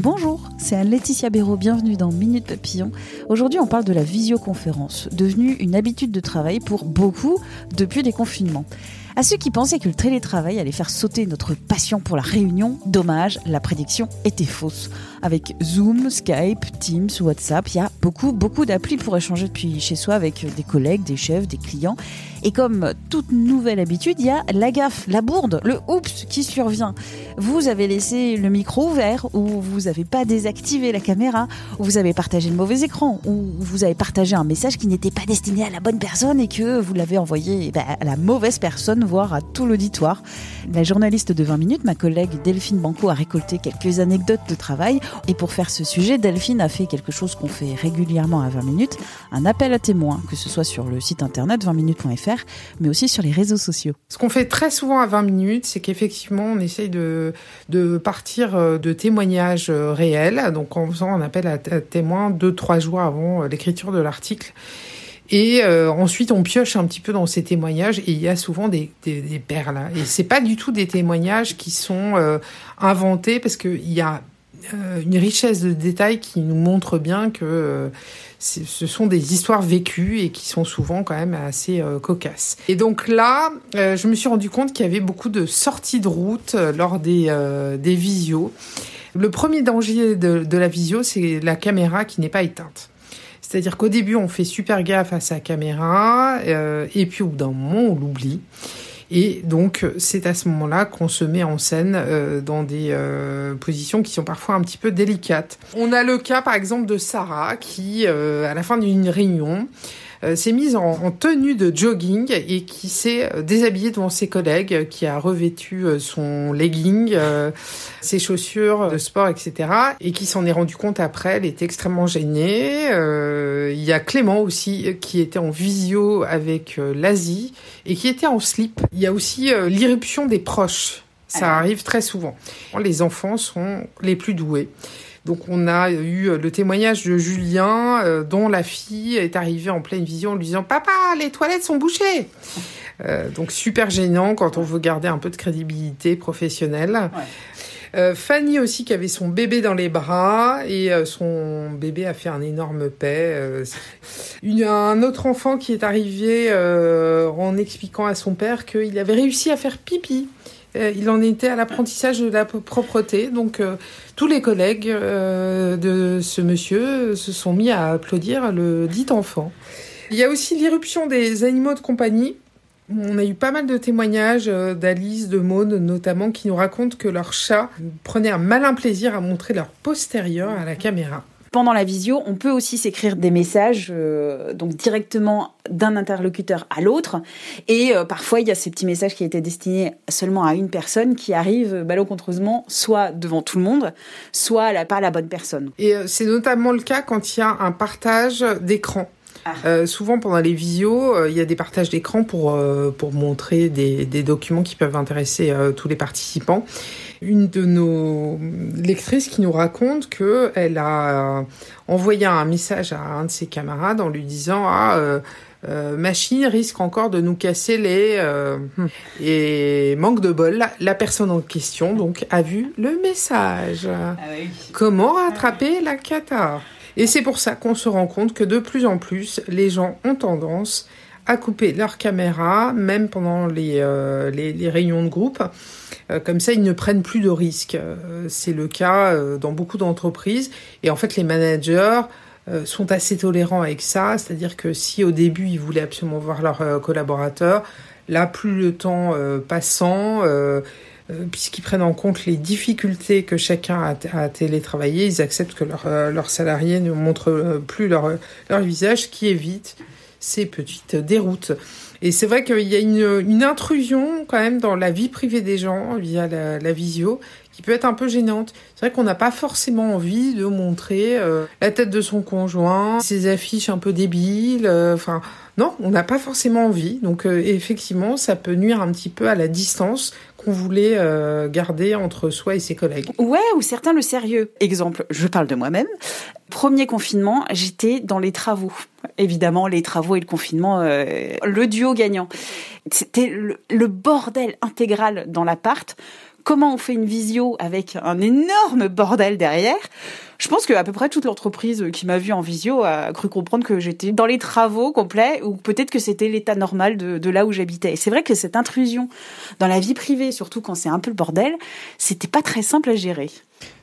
Bonjour, c'est Anne-Laetitia Béraud, bienvenue dans Minute Papillon. Aujourd'hui on parle de la visioconférence, devenue une habitude de travail pour beaucoup depuis les confinements. À ceux qui pensaient que le télétravail allait faire sauter notre passion pour la réunion, dommage, la prédiction était fausse. Avec Zoom, Skype, Teams, WhatsApp, il y a beaucoup, beaucoup d'applis pour échanger depuis chez soi avec des collègues, des chefs, des clients. Et comme toute nouvelle habitude, il y a la gaffe, la bourde, le oups qui survient. Vous avez laissé le micro ouvert, ou vous n'avez pas désactivé la caméra, ou vous avez partagé le mauvais écran, ou vous avez partagé un message qui n'était pas destiné à la bonne personne et que vous l'avez envoyé eh ben, à la mauvaise personne, voire à tout l'auditoire. La journaliste de 20 minutes, ma collègue Delphine Banco, a récolté quelques anecdotes de travail. Et pour faire ce sujet, Delphine a fait quelque chose qu'on fait régulièrement à 20 minutes, un appel à témoins, que ce soit sur le site internet 20minutes.fr, mais aussi sur les réseaux sociaux. Ce qu'on fait très souvent à 20 minutes, c'est qu'effectivement, on essaye de, de partir euh, de témoignages euh, réels, donc en faisant un appel à témoins deux, trois jours avant euh, l'écriture de l'article. Et euh, ensuite, on pioche un petit peu dans ces témoignages et il y a souvent des, perles. Et c'est pas du tout des témoignages qui sont euh, inventés parce qu'il y a euh, une richesse de détails qui nous montre bien que ce sont des histoires vécues et qui sont souvent quand même assez cocasses. Et donc là, je me suis rendu compte qu'il y avait beaucoup de sorties de route lors des, des visios. Le premier danger de, de la visio, c'est la caméra qui n'est pas éteinte. C'est-à-dire qu'au début, on fait super gaffe à sa caméra, euh, et puis au bout d'un moment, on l'oublie. Et donc, c'est à ce moment-là qu'on se met en scène euh, dans des euh, positions qui sont parfois un petit peu délicates. On a le cas, par exemple, de Sarah, qui, euh, à la fin d'une réunion, s'est mise en, en, tenue de jogging et qui s'est euh, déshabillée devant ses collègues, qui a revêtu euh, son legging, ses chaussures de sport, etc. Et qui s'en est rendu compte après, elle était extrêmement gênée. Il y a Clément aussi qui était en visio avec l'Asie et qui était en slip. Il y a aussi l'irruption des proches. Ça arrive très souvent. Les enfants sont les plus doués. Donc on a eu le témoignage de Julien, euh, dont la fille est arrivée en pleine vision en lui disant Papa, les toilettes sont bouchées euh, Donc super gênant quand on veut garder un peu de crédibilité professionnelle. Ouais. Euh, Fanny aussi qui avait son bébé dans les bras et euh, son bébé a fait un énorme paix. Euh, une, un autre enfant qui est arrivé en expliquant à son père qu'il avait réussi à faire pipi euh, il en était à l'apprentissage de la propreté. Donc euh, tous les collègues euh, de ce monsieur se sont mis à applaudir le dit enfant. Il y a aussi l'irruption des animaux de compagnie. On a eu pas mal de témoignages d'Alice, de Maud notamment, qui nous racontent que leur chat prenait un malin plaisir à montrer leur postérieur à la caméra. Pendant la visio, on peut aussi s'écrire des messages euh, donc directement d'un interlocuteur à l'autre. Et euh, parfois, il y a ces petits messages qui étaient destinés seulement à une personne qui arrive malencontreusement soit devant tout le monde, soit à la, pas à la bonne personne. Et euh, c'est notamment le cas quand il y a un partage d'écran. Ah. Euh, souvent pendant les visios, il y a des partages d'écran pour euh, pour montrer des, des, documents qui peuvent intéresser euh, tous les participants. Une de nos lectrices qui nous raconte que elle a envoyé un message à un de ses camarades en lui disant ah euh, machine risque encore de nous casser les euh, et manque de bol la, la, personne en question donc a vu le message. Ah oui. comment rattraper la cata? Et c'est pour ça qu'on se rend compte que de plus en plus les gens ont tendance à couper leur caméra même pendant les, euh, réunions de groupe. Euh, comme ça ils ne prennent plus de risques. Euh, c'est le cas dans beaucoup d'entreprises. Et en fait les managers sont assez tolérants avec ça, c'est-à-dire que si au début ils voulaient absolument voir leurs collaborateurs, là plus le temps passant, puisqu'ils prennent en compte les difficultés que chacun a à télétravailler, ils acceptent que leurs salariés ne montrent plus leur, leur visage, ce qui évite ces petites déroutes. Et c'est vrai qu'il y a une, intrusion quand même dans la vie privée des gens via la, la visio qui peut être un peu gênante. C'est vrai qu'on n'a pas forcément envie de montrer euh, la tête de son conjoint, ses affiches un peu débiles. Euh, enfin, non, on n'a pas forcément envie. Donc euh, effectivement, ça peut nuire un petit peu à la distance voulait garder entre soi et ses collègues. Ouais, ou certains le sérieux. Exemple, je parle de moi-même. Premier confinement, j'étais dans les travaux. Évidemment, les travaux et le confinement, le duo gagnant. C'était le, le bordel intégral dans l'appart comment on fait une visio avec un énorme bordel derrière. Je pense que à peu près toute l'entreprise qui m'a vu en visio a cru comprendre que j'étais dans les travaux complets ou peut-être que c'était l'état normal de, là où j'habitais. Et c'est vrai que cette intrusion dans la vie privée, surtout quand c'est un peu le bordel, c'était pas très simple à gérer.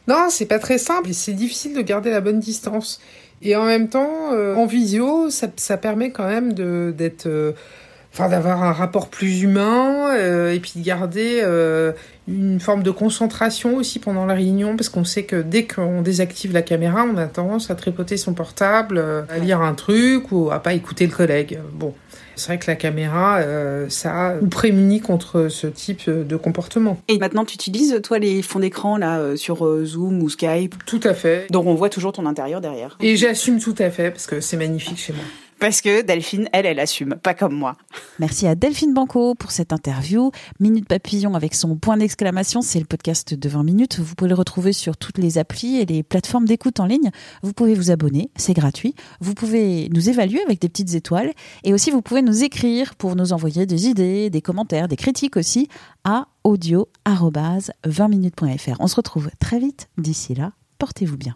Non, c'est pas très simple et c'est difficile de garder la bonne distance. Et en même temps, euh, en visio, ça, permet quand même d'être euh, enfin d'avoir un rapport plus humain euh, et puis de garder euh, une forme de concentration aussi pendant la réunion parce qu'on sait que dès qu'on désactive la caméra, on a tendance à tripoter son portable, euh, à lire un truc ou à pas écouter le collègue. Bon, c'est vrai que la caméra, ça nous prémunit contre ce type de comportement. Et maintenant, tu utilises toi les fonds d'écran là sur Zoom ou Skype? Tout à fait. Donc on voit toujours ton intérieur derrière. Et j'assume tout à fait parce que c'est magnifique chez moi parce que Delphine, elle, elle assume, pas comme moi. Merci à Delphine Banco pour cette interview. Minute Papillon avec son point d'exclamation, c'est le podcast de 20 minutes. Vous pouvez le retrouver sur toutes les applis et les plateformes d'écoute en ligne. Vous pouvez vous abonner, c'est gratuit. Vous pouvez nous évaluer avec des petites étoiles et aussi vous pouvez nous écrire pour nous envoyer des idées, des commentaires, des critiques aussi à audio-20minutes.fr. On se retrouve très vite. D'ici là, portez-vous bien.